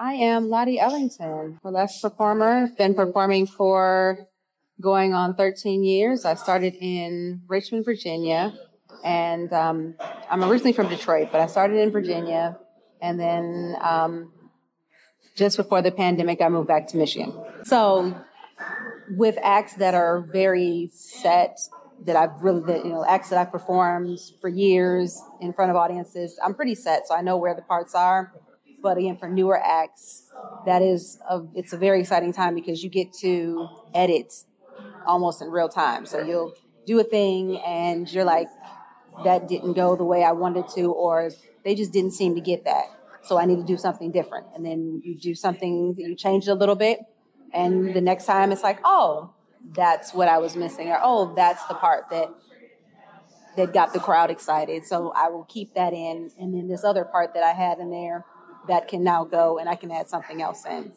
I am Lottie Ellington, burlesque performer. Been performing for going on 13 years. I started in Richmond, Virginia, and um, I'm originally from Detroit, but I started in Virginia, and then um, just before the pandemic, I moved back to Michigan. So, with acts that are very set, that I've really, that, you know, acts that I've performed for years in front of audiences, I'm pretty set, so I know where the parts are. But again, for newer acts, that is a, it's a very exciting time because you get to edit almost in real time. So you'll do a thing and you're like, that didn't go the way I wanted to, or they just didn't seem to get that. So I need to do something different. And then you do something, you change it a little bit. And the next time it's like, oh, that's what I was missing, or oh, that's the part that that got the crowd excited. So I will keep that in. And then this other part that I had in there that can now go and I can add something else in.